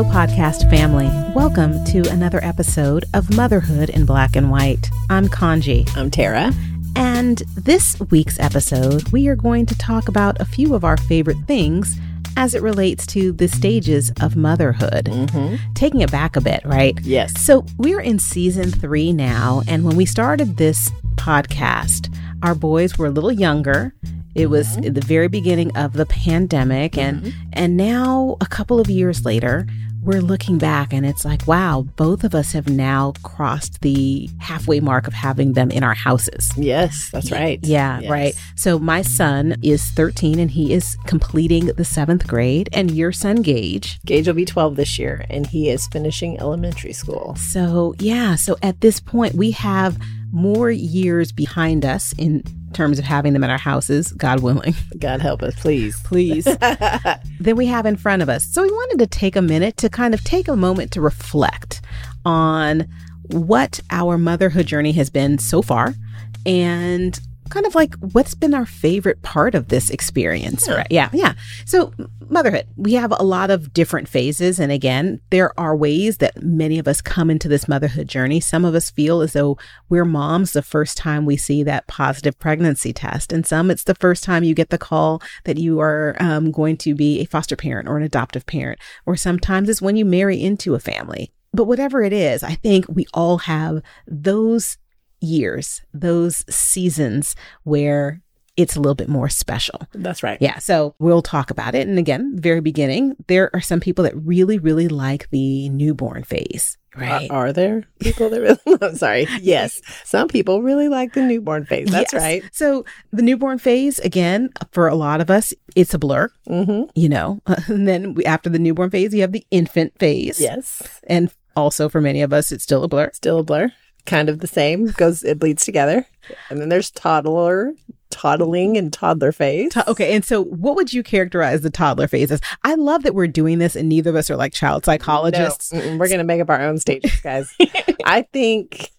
Hello, podcast family. Welcome to another episode of Motherhood in Black and White. I'm Kanji. I'm Tara. And this week's episode, we are going to talk about a few of our favorite things as it relates to the stages of motherhood. Mm-hmm. Taking it back a bit, right? Yes. So we're in season three now. And when we started this podcast, our boys were a little younger. It was Mm-hmm. the very beginning of the pandemic and and now a couple of years later we're looking back and it's like wow both of us have now crossed the halfway mark of having them in our houses. Yes, that's right. Yeah, Yes. right. So my son is 13 and he is completing the 7th grade and your son Gage Gage will be 12 this year, and he is finishing elementary school. So, yeah, so at this point, we have more years behind us in terms of having them at our houses, God willing, God help us, please. please, then we have in front of us. So, we wanted to take a minute to kind of take a moment to reflect on what our motherhood journey has been so far and kind of like what's been our favorite part of this experience Yeah. right? Yeah yeah. So motherhood we have a lot of different phases and again there are ways that many of us come into this motherhood journey. Some of us feel as though we're moms the first time we see that positive pregnancy test and some it's the first time you get the call that you are um, going to be a foster parent or an adoptive parent or sometimes it's when you marry into a family. But whatever it is i think we all have those years those seasons where it's a little bit more special That's right. yeah, so we'll talk about it. And again, very beginning, there are some people that really, really like the newborn phase, right? Are, are there people that really? I'm sorry. Yes, some people really like the newborn phase. That's Yes. right. So the newborn phase, again, for a lot of us, it's a blur, Mm-hmm. you know. And then we, after the newborn phase, you have the infant phase. Yes, And also for many of us, it's still a blur. still a blur. Kind of the same. Goes it bleeds together, and then there's toddler, toddling, and toddler phase. To- okay, and so what would you characterize the toddler phase as? I love that we're doing this, and neither of us are like child psychologists. No, we're gonna make up our own stages, guys. I think,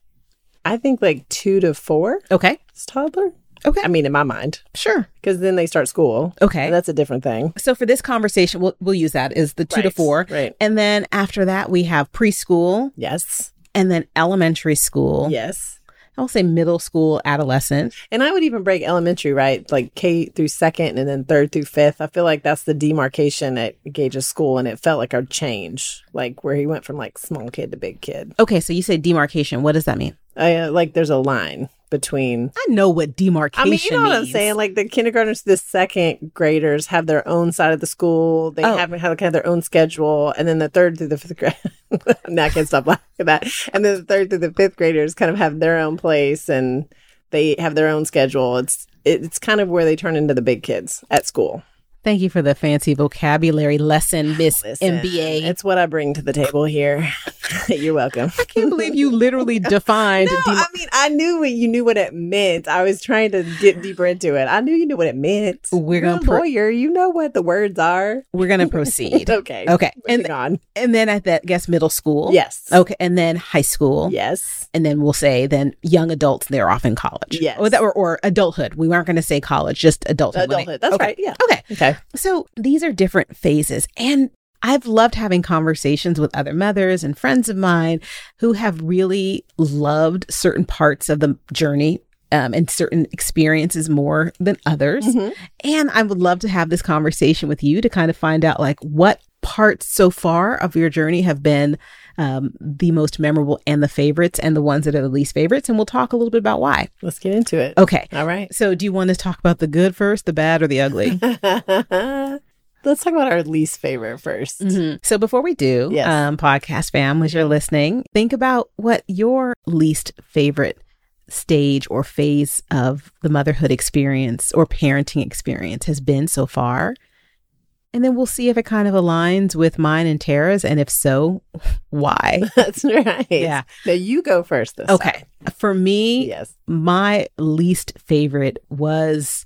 I think like two to four Okay, is toddler. okay, I mean, in my mind, sure, because then they start school. okay. And that's a different thing. So for this conversation, we'll we'll use that is the two to four, Right. and then after that we have preschool, Yes. And then elementary school. Yes. I'll say middle school, adolescent. And I would even break elementary, right? Like K through second and then third through fifth. I feel like that's the demarcation at Gage's school. And it felt like a change, like where he went from like small kid to big kid. Okay, so you say demarcation. What does that mean? I, uh, like there's a line between. I know what demarcation I mean, you know what I'm saying? Like the kindergartners the second graders have their own side of the school. They Oh. have, have, have their own schedule. And then the third through the fifth grade, now I can't stop laughing at that. And then the third through the fifth graders kind of have their own place and they have their own schedule. It's, it's kind of where they turn into the big kids at school. Thank you for the fancy vocabulary lesson, Miss MBA. It's what I bring to the table here. You're welcome. I can't believe you literally defined. No, I mean, I knew what you knew what it meant. I was trying to get deeper into it. I knew you knew what it meant. We're gonna pro- lawyer. You know what the words are. We're gonna proceed. okay. okay, and on. and then at that, guess middle school. Yes. Okay, and then high school. Yes. and then we'll say then young adults they're off in college Yes. or, that, or, or adulthood we weren't going to say college just adulthood Adulthood. That's okay. right. Yeah. okay Okay. So these are different phases and I've loved having conversations with other mothers and friends of mine who have really loved certain parts of the journey um, and certain experiences more than others. Mhm. And I would love to have this conversation with you to kind of find out like what parts so far of your journey have been um, the most memorable and the favorites and the ones that are the least favorites. And we'll talk a little bit about why. Let's get into it. Okay. All right. So, do you want to talk about the good first, the bad, or the ugly? Let's talk about our least favorite 1st Mhm. So before we do, Yes. um, podcast fam, as you're listening, think about what your least favorite stage or phase of the motherhood experience or parenting experience has been so far. And then we'll see if it kind of aligns with mine and Tara's. And if so, why? That's right. Yeah. Now you go first this Okay. For me. Yes. my least favorite was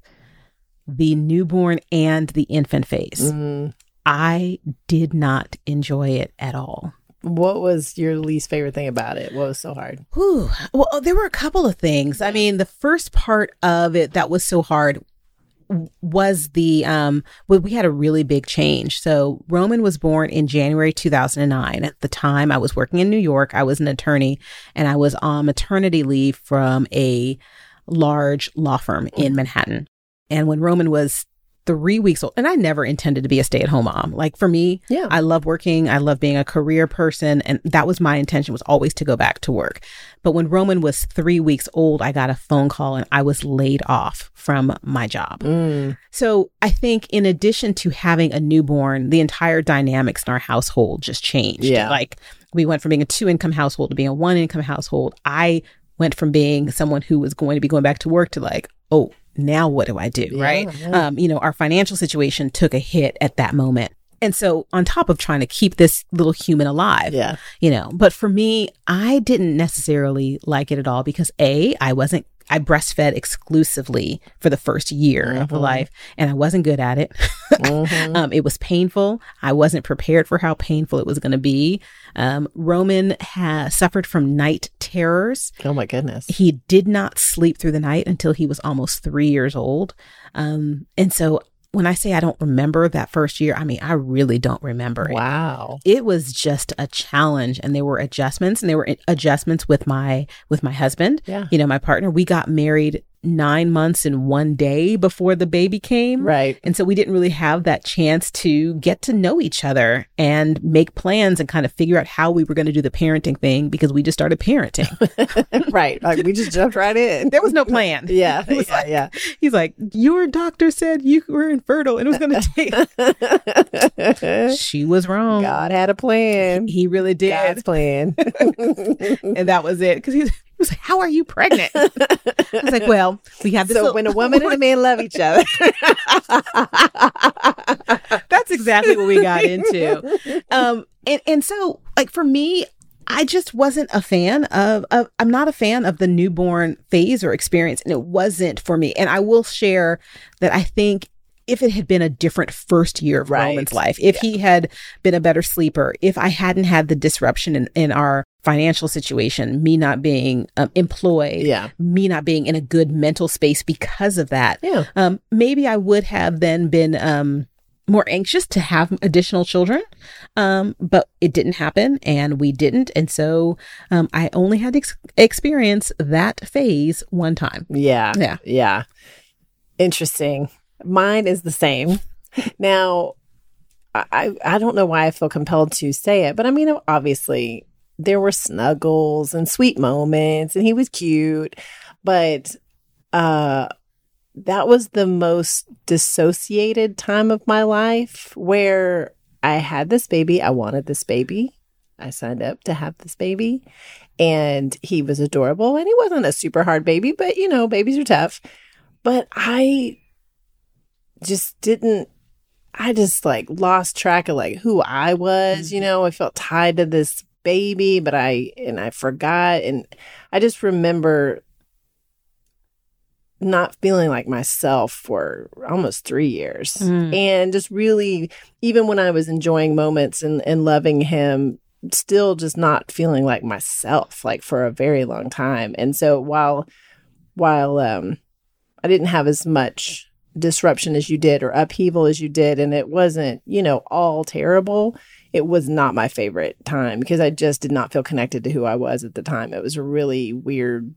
the newborn and the infant phase. Mm. I did not enjoy it at all. What was your least favorite thing about it? What was so hard? Whew. Well, there were a couple of things. I mean, the first part of it that was so hard was the um well, we had a really big change. So Roman was born in January 2009. At the time I was working in New York. I was an attorney and I was on maternity leave from a large law firm in Manhattan. And when Roman was three weeks old, and I never intended to be a stay at home mom. Like for me, Yeah. I love working. I love being a career person. And that was my intention was always to go back to work. But when Roman was three weeks old, I got a phone call and I was laid off from my job. Mm. So I think in addition to having a newborn, the entire dynamics in our household just changed. Yeah. Like we went from being a two income household to being a one income household. I went from being someone who was going to be going back to work to like, oh, now what do I do? Yeah, right. yeah. Um, you know, our financial situation took a hit at that moment. And so on top of trying to keep this little human alive, Yeah. you know, but for me, I didn't necessarily like it at all because A, I wasn't, I breastfed exclusively for the first year of Mhm. life and I wasn't good at it. Mhm. um, it was painful. I wasn't prepared for how painful it was going to be. Um, Roman has suffered from night terrors. oh my goodness. He did not sleep through the night until he was almost three years old. Um, and so when I say I don't remember that first year, I mean, I really don't remember it Wow. it was just a challenge and there were adjustments and there were adjustments with my with my husband Yeah. you know my partner we got married nine months and one day before the baby came Right. and so we didn't really have that chance to get to know each other and make plans and kind of figure out how we were going to do the parenting thing because we just started parenting right. Like we just jumped right in. there was no plan Yeah. Yeah. like- yeah. he's like your doctor said you were infertile and it was going to take she was wrong God had a plan. he really did God's plan. and that was it because he, was- he was like, "How are you pregnant?" I was like, "Well, we have this." so little- when a woman and a man love each other. that's exactly what we got into. Um, and and so like for me, I just wasn't a fan of, of. I'm not a fan of the newborn phase or experience, and it wasn't for me. And I will share that I think. If it had been a different first year of Right. Roman's life, if he had been a better sleeper, if I hadn't had the disruption in, in our financial situation, me not being um, employed, yeah. me not being in a good mental space because of that, Yeah. um, maybe I would have then been um, more anxious to have additional children. Um, but it didn't happen and we didn't. And so um, I only had to ex- experience that phase one time. Yeah. Yeah. Yeah. Interesting. Mine is the same. Now, I, I I don't know why I feel compelled to say it, but I mean, obviously, there were snuggles and sweet moments, and he was cute, but uh, that was the most dissociated time of my life where I had this baby. I wanted this baby. I signed up to have this baby, and he was adorable, and he wasn't a super hard baby, but you know, babies are tough. But I just didn't I just like lost track of like who I was, you know, I felt tied to this baby, but I and I forgot and I just remember not feeling like myself for almost 3 years. Mm. And just really even when I was enjoying moments and and loving him still just not feeling like myself like for a very long time. And so while while um I didn't have as much disruption as you did or upheaval as you did and it wasn't, you know, all terrible. It was not my favorite time because I just did not feel connected to who I was at the time. It was a really weird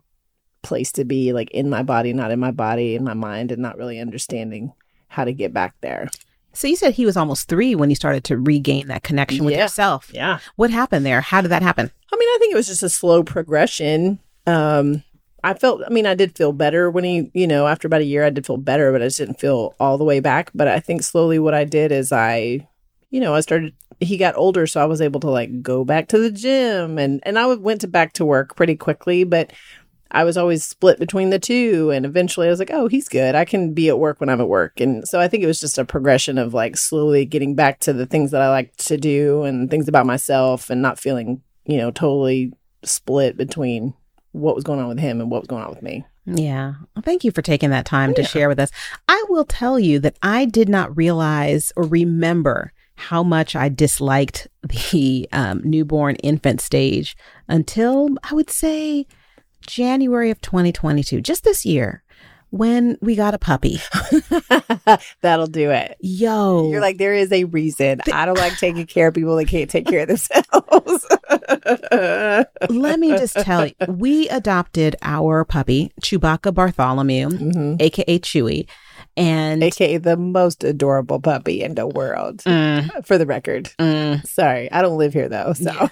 place to be like in my body, not in my body, in my mind and not really understanding how to get back there. So you said he was almost three when he started to regain that connection with Yeah. yourself. Yeah. What happened there? How did that happen? I mean, I think it was just a slow progression. Um, I felt, I mean, I did feel better when he, you know, after about a year, I did feel better, but I just didn't feel all the way back. But I think slowly what I did is I, you know, I started, he got older, so I was able to like go back to the gym and, and I went to back to work pretty quickly, but I was always split between the two. And eventually I was like, oh, he's good. I can be at work when I'm at work. And so I think it was just a progression of like slowly getting back to the things that I like to do and things about myself and not feeling, you know, totally split between what was going on with him and what was going on with me. Yeah. Well, thank you for taking that time to share with us. I will tell you that I did not realize or remember how much I disliked the um, newborn infant stage until I would say January of 2022, just this year, when we got a puppy. That'll do it. Yo. You're like, there is a reason. I don't like taking care of people that can't take care of themselves. Let me just tell you, we adopted our puppy, Chewbacca Bartholomew, hmm aka Chewy. And AKA the most adorable puppy in the world, Mm, for the record. mm, Sorry, I don't live here though. So,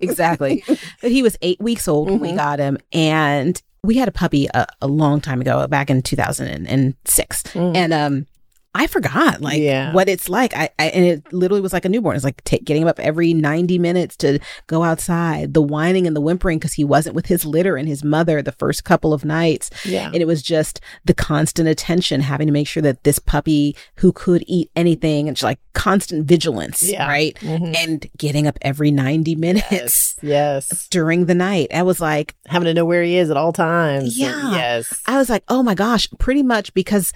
exactly. But he was eight weeks old when we Mhm. got him. And we had a puppy a, a long time ago, back in 2006. Mm. And um, I forgot like Yeah. what it's like. I, I and it literally was like a newborn. It's like ta getting him up every 90 minutes to go outside, the whining and the whimpering because he wasn't with his litter and his mother the first couple of nights. yeah. And it was just the constant attention, having to make sure that this puppy who could eat anything and just like constant vigilance, Yeah. right? Mhm. And getting up every 90 minutes Yes. Yes. during the night. I was like, Having to know where he is at all times. Yeah. Yes. I was like, oh my gosh, pretty much because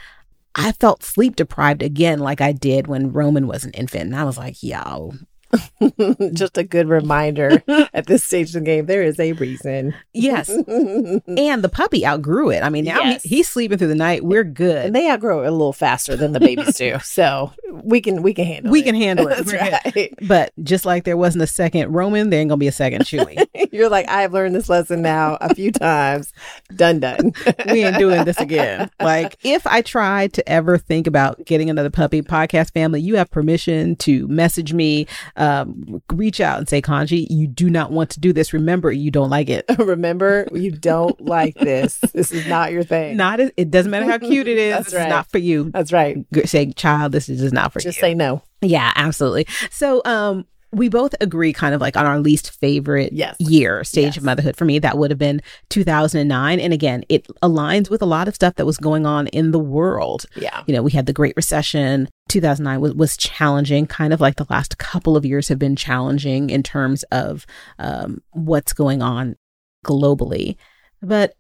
I felt sleep deprived again, like I did when Roman was an infant. And I was like, yo, Just a good reminder at this stage of the game, there is a reason. yes. and the puppy outgrew it. I mean, now Yes. he, he's sleeping through the night. We're good. and they outgrow it a little faster than the babies do. So we can we can handle it. we it. can handle it. Right. But just like there wasn't a second Roman, there ain't gonna be a second Chewy. You're like, I have learned this lesson now a few times. Done done. we ain't doing this again. Like, if I try to ever think about getting another puppy, podcast family, you have permission to message me, um, reach out and say, Kanji, you do not want to do this. Remember, you don't like it. Remember, you don't like this. This is not your thing. Not it it doesn't matter how cute it is. That's It's right. not for you. That's right. Say, child, this is just not for Just you. Just say no. yeah, absolutely. So, um, we both agree kind of like on our least favorite Yes. year stage Yes. of motherhood for me that would have been 2009 and again it aligns with a lot of stuff that was going on in the world Yeah. you know we had the great recession 2009 was, was challenging kind of like the last couple of years have been challenging in terms of um, what's going on globally. But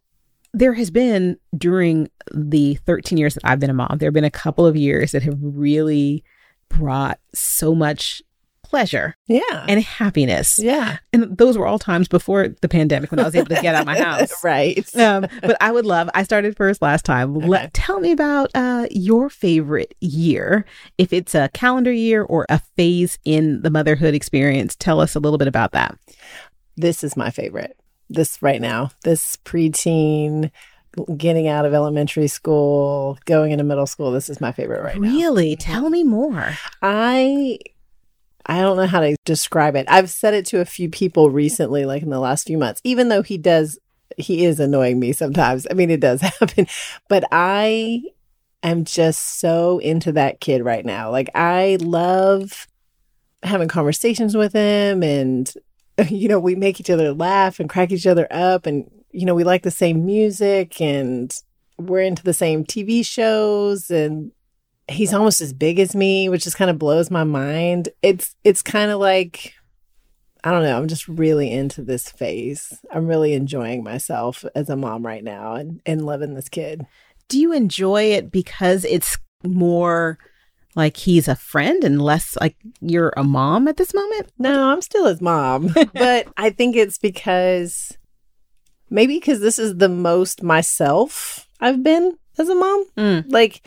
there has been during the 13 years that i've been a mom there have been a couple of years that have really brought so much pleasure Yeah. and happiness yeah. and those were all times before the pandemic when I was able to get out of my house. right. Um, but I would love. I started first last time. Okay. Let tell me about uh, your favorite year, if it's a calendar year or a phase in the motherhood experience. Tell us a little bit about that. this is my favorite. This right now, this preteen, getting out of elementary school, going into middle school. This is my favorite right now. really, tell me more. I I don't know how to describe it. I've said it to a few people recently, like in the last few months. Even though he does, he is annoying me sometimes. I mean, it does happen, but I am just so into that kid right now. Like I love having conversations with him and you know, we make each other laugh and crack each other up and you know, we like the same music and we're into the same TV shows and he's almost as big as me, which just kind of blows my mind. It's it's kind of like I don't know, I'm just really into this phase. I'm really enjoying myself as a mom right now and, and loving this kid. Do you enjoy it because it's more like he's a friend and less like you're a mom at this moment? No, I'm still his mom, but I think it's because maybe because this is the most myself I've been as a mom. Mm. Like,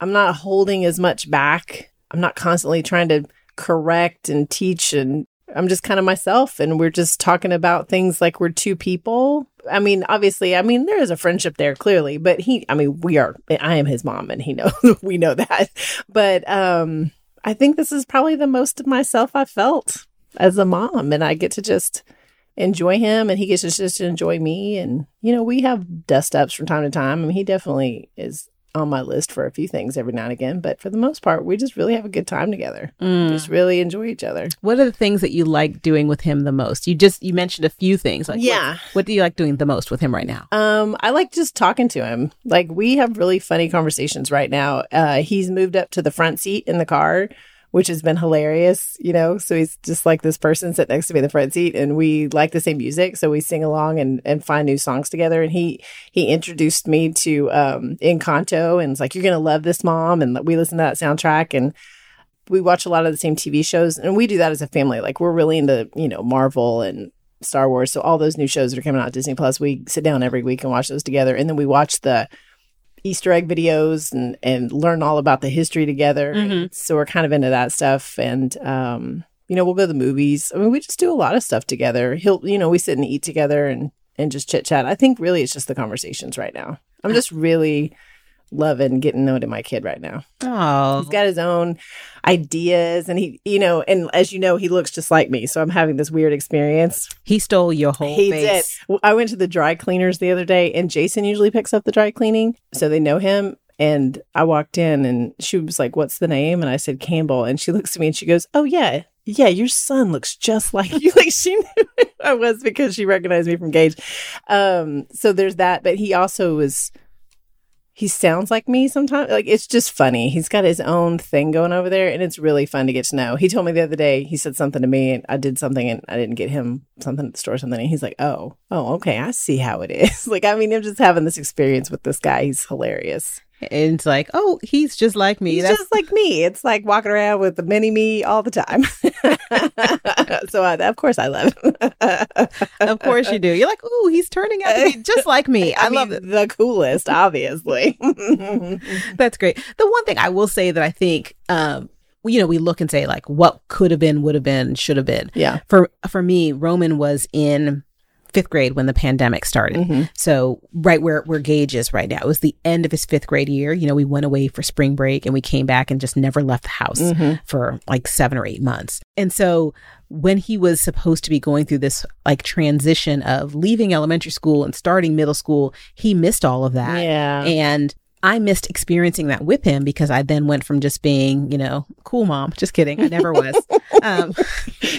I'm not holding as much back. I'm not constantly trying to correct and teach, and I'm just kind of myself. And we're just talking about things like we're two people. I mean, obviously, I mean, there is a friendship there clearly, but he, I mean, we are, I am his mom and he knows, we know that. But, um, I think this is probably the most of myself I felt as a mom. And I get to just enjoy him and he gets to just enjoy me. And, you know, we have dust ups from time to time. I mean, he definitely is on my list for a few things every now and again. But for the most part, we just really have a good time together. Mm. just really enjoy each other. What are the things that you like doing with him the most? You just you mentioned a few things. Like what- Yeah. what, do you like doing the most with him right now? Um, I like just talking to him. Like we have really funny conversations right now. Uh, he's moved up to the front seat in the car, which has been hilarious, you know. So he's just like this person sitting next to me in the front seat, and we like the same music, so we sing along and and find new songs together. And he he introduced me to um Encanto, and it's like you're gonna love this, mom. And we listen to that soundtrack and. We watch a lot of the same TV shows, and we do that as a family. Like we're really into, you know, Marvel and Star Wars. So all those new shows that are coming out Disney Plus, we sit down every week and watch those together. And then we watch the Easter egg videos and and learn all about the history together. Mhm. So we're kind of into that stuff, and um, you know, we'll go to the movies. I mean, we just do a lot of stuff together. He'll, you know, we sit and eat together and and just chit chat. I think really it's just the conversations right now. I'm just really loving getting known to my kid right now. Oh, He's got his own ideas, and he, you know, and as you know, he looks just like me. So I'm having this weird experience. he stole your whole He face. did. I went to the dry cleaners the other day, and Jason usually picks up the dry cleaning, so they know him. And I walked in, and she was like, "What's the name?" And I said Campbell, and she looks at me and she goes, "Oh yeah, yeah, your son looks just like you." like she knew who I was because she recognized me from Gage. Um, so there's that, but he also was. He sounds like me sometimes. Like it's just funny. He's got his own thing going over there, and it's really fun to get to know. He told me the other day. He said something to me, and I did something, and I didn't get him something at the store or something. And he's like, "Oh, oh, okay, I see how it is." like, I mean, I'm just having this experience with this guy. He's hilarious. And it's like, oh, he's just like me. He's That's just like me. It's like walking around with the mini me all the time. so, I, of course, I love him. of course you do. You're like, oh, he's turning out to be just like me. I, I, love mean, it. the coolest, obviously. That's great. The one thing I will say that I think, um, you know, we look and say like, what could have been, would have been, should have been. yeah. For for me, Roman was in fifth grade when the pandemic started. Mhm. So right where where Gage is right now, it was the end of his fifth grade year. You know, we went away for spring break and we came back and just never left the house Mhm. for like seven or eight months. And so when he was supposed to be going through this like transition of leaving elementary school and starting middle school, he missed all of that. Yeah. And I missed experiencing that with him because I then went from just being, you know, cool mom. Just kidding. I never was. um, you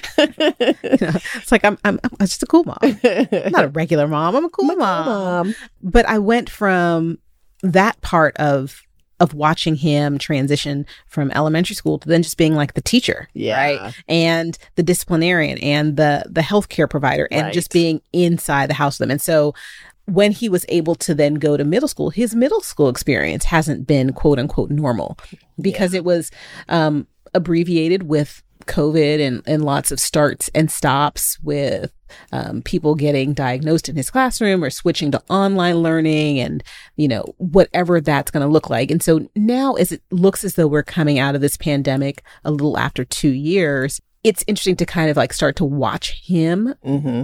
know, it's like I'm, I'm, I'm just a cool mom. I'm not a regular mom. I'm a cool mom. Mom. But I went from that part of of watching him transition from elementary school to then just being like the teacher, Yeah. right, and the disciplinarian and the the healthcare provider, and just being inside the house with them. And so when he was able to then go to middle school, his middle school experience hasn't been quote unquote normal because it was um, abbreviated with COVID and, and lots of starts and stops with um, people getting diagnosed in his classroom or switching to online learning and, you know, whatever that's going to look like. And so now, as it looks as though we're coming out of this pandemic a little after two years, it's interesting to kind of like start to watch him hmm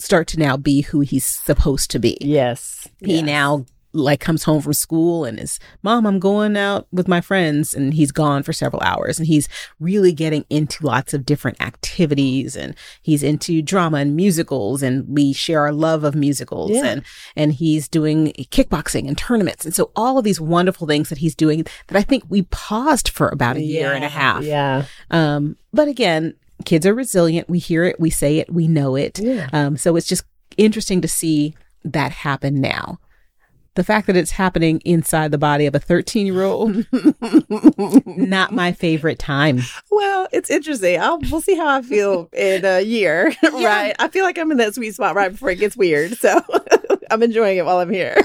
start to now be who he's supposed to be. Yes. He Yes. now like comes home from school and is mom i'm going out with my friends and he's gone for several hours and he's really getting into lots of different activities and he's into drama and musicals and we share our love of musicals Yeah. and and he's doing kickboxing and tournaments and so all of these wonderful things that he's doing that i think we paused for about a year and a half Yeah. um but again kids are resilient we hear it we say it we know it Yeah. um, so it's just interesting to see that happen now. The fact that it's happening inside the body of a 13 year old, not my favorite time. Well, it's interesting. I'll, we'll see how I feel in a year, right? I feel like I'm in that sweet spot right before it gets weird. So I'm enjoying it while I'm here.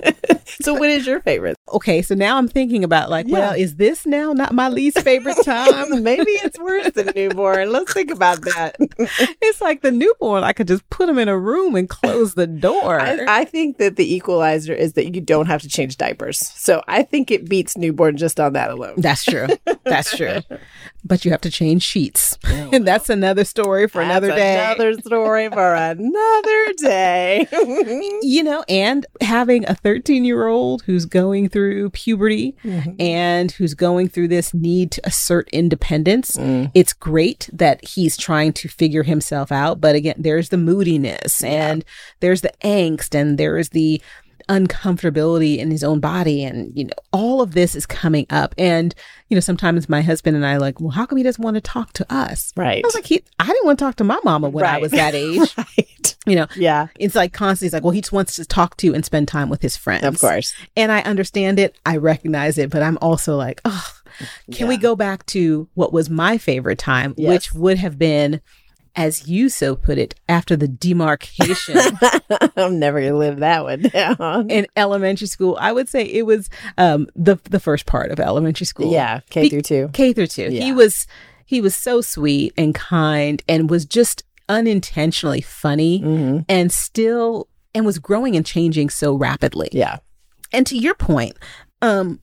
so, what is your favorite? Okay, so now I'm thinking about like, Yeah. well, is this now not my least favorite time? Maybe it's worse than newborn. Let's think about that. it's like the newborn, I could just put them in a room and close the door. I, I think that the equalizer is that you don't have to change diapers. So, I think it beats newborn just on that alone. That's true. That's true. But you have to change sheets. Oh, and that's another story for another day. Another story for another day. You know, and having a 13 year old who's going through puberty mm-hmm. and who's going through this need to assert independence, mm. it's great that he's trying to figure himself out. But again, there's the moodiness and there's the angst and there's the uncomfortability in his own body and you know all of this is coming up and you know sometimes my husband and i like well how come he doesn't want to talk to us Right. i was like he i didn't want to talk to my mama when i was that age right. you know Yeah, it's like constantly it's like, well, he just wants to talk to and spend time with his friends. of course. And I understand it. I recognize it, but I'm also like, oh, can we go back to what was my favorite time, Yes. which would have been, as you so put it, after the demarcation I'm never gonna live that one down. in elementary school. I would say it was um the the first part of elementary school. yeah, K Be- through two. K through two. He was he was so sweet and kind and was just unintentionally funny hmm and still and was growing and changing so rapidly. Yeah, And to your point, um,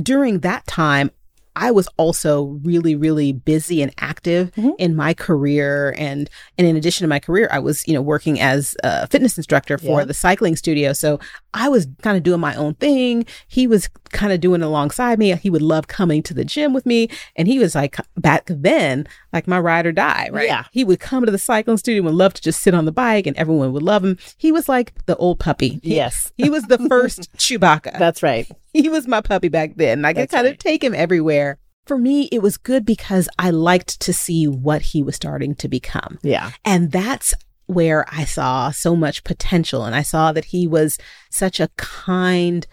during that time, I was also really, really busy and active Mhm. in my career. And, and in addition to my career, I was, you know, working as a fitness instructor for Yeah. the cycling studio. So I was kind of doing my own thing. He was kind of doing alongside me. He would love coming to the gym with me. And he was like, back then, like my ride or die, right? Yeah. He would come to the cycling studio and love to just sit on the bike and everyone would love him. He was like the old puppy. He- Yes. He was the first Chewbacca That's right. he was my puppy back then. I could kind of take him everywhere. For me, it was good because I liked to see what he was starting to become. Yeah. And that's where I saw so much potential. And I saw that he was such a kind,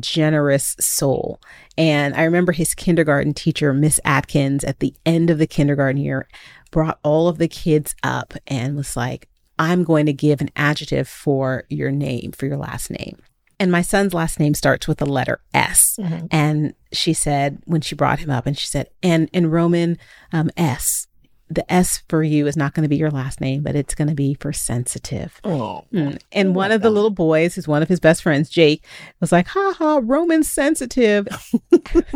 generous soul. And I remember his kindergarten teacher, Miss Atkins, at the end of the kindergarten year, brought all of the kids up and was like, I'm going to give an adjective for your name, for your last name. And my son's last name starts with the letter S. Mhm. And she said, when she brought him up, and she said, and in Roman um, S, the S for you is not going to be your last name, but it's going to be for sensitive. Oh. Mm. And one of the little boys, who's one of his best friends, Jake, was like, ha ha, Roman sensitive.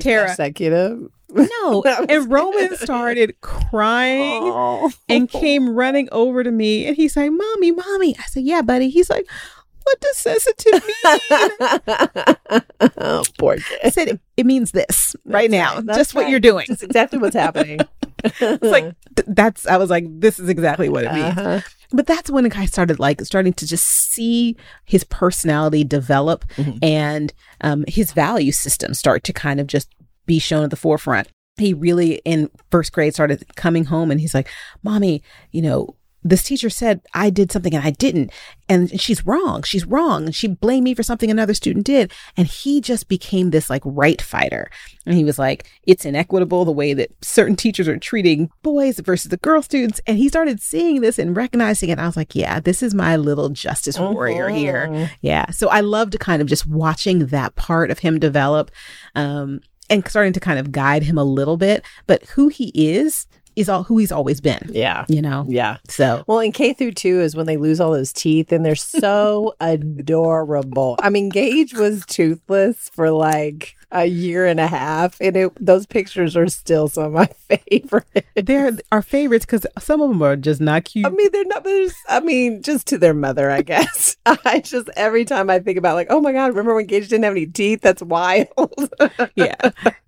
Tara. Executive. No. And Roman started crying Oh. and came running over to me. And he's like, Mommy, Mommy. I said, Yeah, buddy. He's like, What does sensitive mean? oh, poor I said, It, it means this right That's now, right. Just what you're doing. That's exactly what's happening. It's like, th- that's, I was like, This is exactly what it means. Uh-huh. But that's when I started like starting to just see his personality develop Mhm. and um, his value system start to kind of just be shown at the forefront. He really in first grade started coming home and he's like, "Mommy, you know." This teacher said I did something and I didn't. And she's wrong. She's wrong. And she blamed me for something another student did. And he just became this like right fighter. And he was like, it's inequitable the way that certain teachers are treating boys versus the girl students. And he started seeing this and recognizing it. And I was like, yeah, this is my little justice warrior here. Mhm. Yeah. So I loved kind of just watching that part of him develop um, and starting to kind of guide him a little bit. But who he is, is all who he's always been, Yeah. you know? Yeah. So Well, in K through two is when they lose all those teeth and they're so adorable. I mean, Gage was toothless for like a year and a half, and it, those pictures are still some of my favorites. they're our favorites because some of them are just not cute. I mean, they're not. There's, I mean, just to their mother, I guess. I just every time I think about like, oh my god, remember when Gage didn't have any teeth? That's wild. yeah,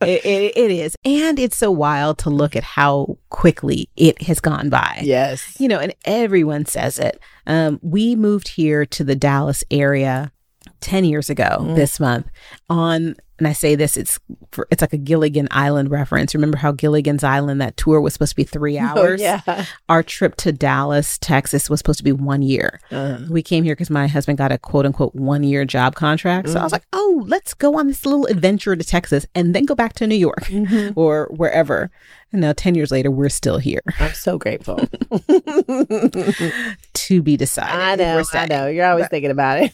it, it, it is. And it's so wild to look at how quickly it has gone by. yes. you know, and everyone says it. Um, we moved here to the Dallas area 10 years ago Mm. this month on, and I say this, it's for, it's like a Gilligan Island reference. Remember how Gilligan's Island, that tour was supposed to be three hours? yeah. Our trip to Dallas, Texas was supposed to be one year. Uh, We came here because my husband got a quote unquote one year job contract. So I was Mm. like, oh, let's go on this little adventure to Texas and then go back to New York mhm. or wherever. And now 10 years later, we're still here I'm so grateful. to be decided. I know. I know. You're always thinking about it.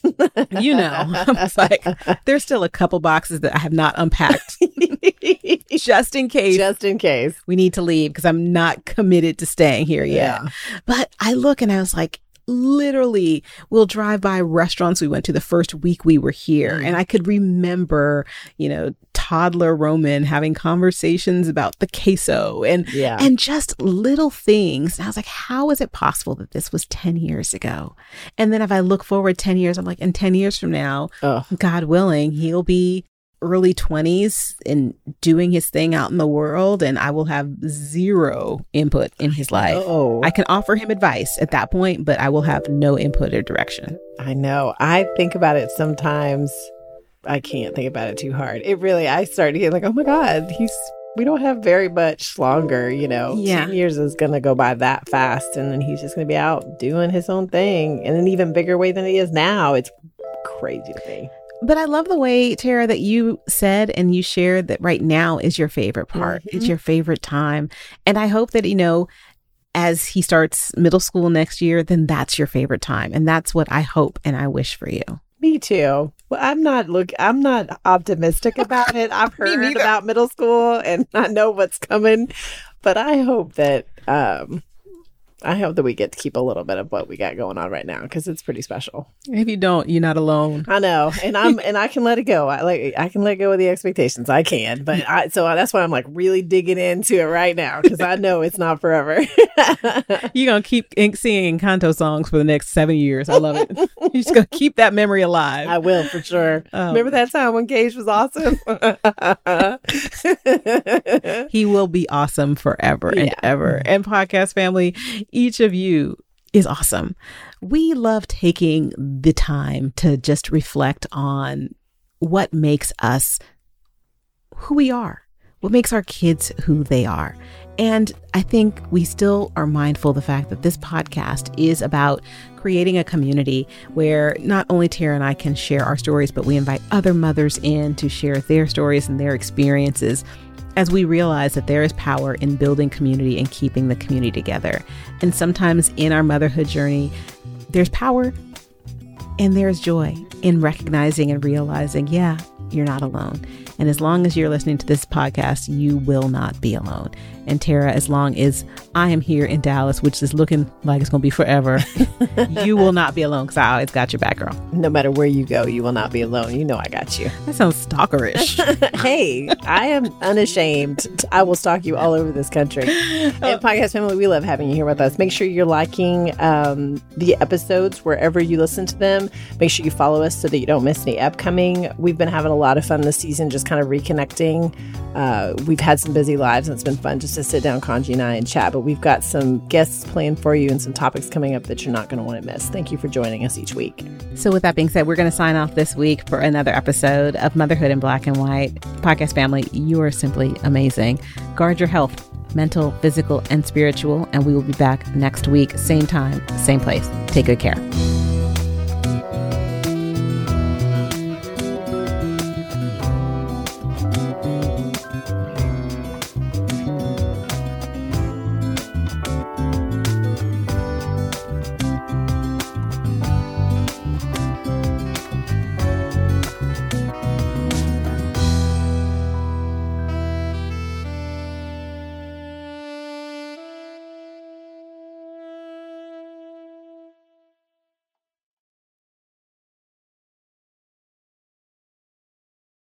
You know, I was like, there's still a couple boxes that I have not unpacked just in case just in case. we need to leave because I'm not committed to staying here yet. But I look and I was like, literally, we'll drive by restaurants we went to the first week we were here. Mm. And I could remember, you know, toddler Roman having conversations about the queso and Yeah. and just little things. And I was like, how is it possible that this was 10 years ago? And then if I look forward 10 years, I'm like, in 10 years from now, oh, God willing, he'll be early 20s and doing his thing out in the world, and I will have zero input in his life. oh. I can offer him advice at that point, but I will have no input or direction. I know. I think about it sometimes. I can't think about it too hard. It really, I started getting like, oh my God, he's, we don't have very much longer, you know. Yeah. 10 years is going to go by that fast. And then he's just going to be out doing his own thing in an even bigger way than he is now. It's crazy to me. But I love the way, Tara, that you said and you shared that right now is your favorite part. It's Mhm. your favorite time. And I hope that, you know, as he starts middle school next year, then that's your favorite time. And that's what I hope and I wish for you. Me too. Well, I'm not look. I'm not optimistic about it. I've heard about middle school, and I know what's coming. But I hope that um, I hope that we get to keep a little bit of what we got going on right now because it's pretty special. If you don't, you're not alone. I know, and I'm and I can let it go. I like I can let go of the expectations. I can, but I so that's why I'm like really digging into it right now because I know it's not forever. you're gonna keep singing Encanto songs for the next seven years. I love it. you're just gonna keep that memory alive. I will for sure. Um, Remember that time when Gage was awesome? he will be awesome forever yeah. and ever. And podcast family, each of you is awesome. We love taking the time to just reflect on what makes us who we are, what makes our kids who they are. And I think we still are mindful of the fact that this podcast is about creating a community where not only Tara and I can share our stories, but we invite other mothers in to share their stories and their experiences as we realize that there is power in building community and keeping the community together. And sometimes in our motherhood journey, there's power and there's joy in recognizing and realizing, yeah, you're not alone. And as long as you're listening to this podcast, you will not be alone. And Tara, as long as I am here in Dallas, which is looking like it's going to be forever, you will not be alone because I always got your back, girl. No matter where you go, you will not be alone. You know I got you. That sounds stalkerish. hey, I am unashamed. I will stalk you all over this country. And podcast family, we love having you here with us. Make sure you're liking um, the episodes wherever you listen to them. Make sure you follow us so that you don't miss any upcoming. We've been having a lot of fun this season, just kind of reconnecting. Uh, we've had some busy lives and it's been fun just to sit down, Kanji and I, and chat. But we've got some guests planned for you and some topics coming up that you're not going to want to miss. Thank you for joining us each week. So, with that being said, we're going to sign off this week for another episode of Motherhood in Black and White. Podcast family, you are simply amazing. Guard your health, mental, physical, and spiritual. And we will be back next week, same time, same place. Take good care.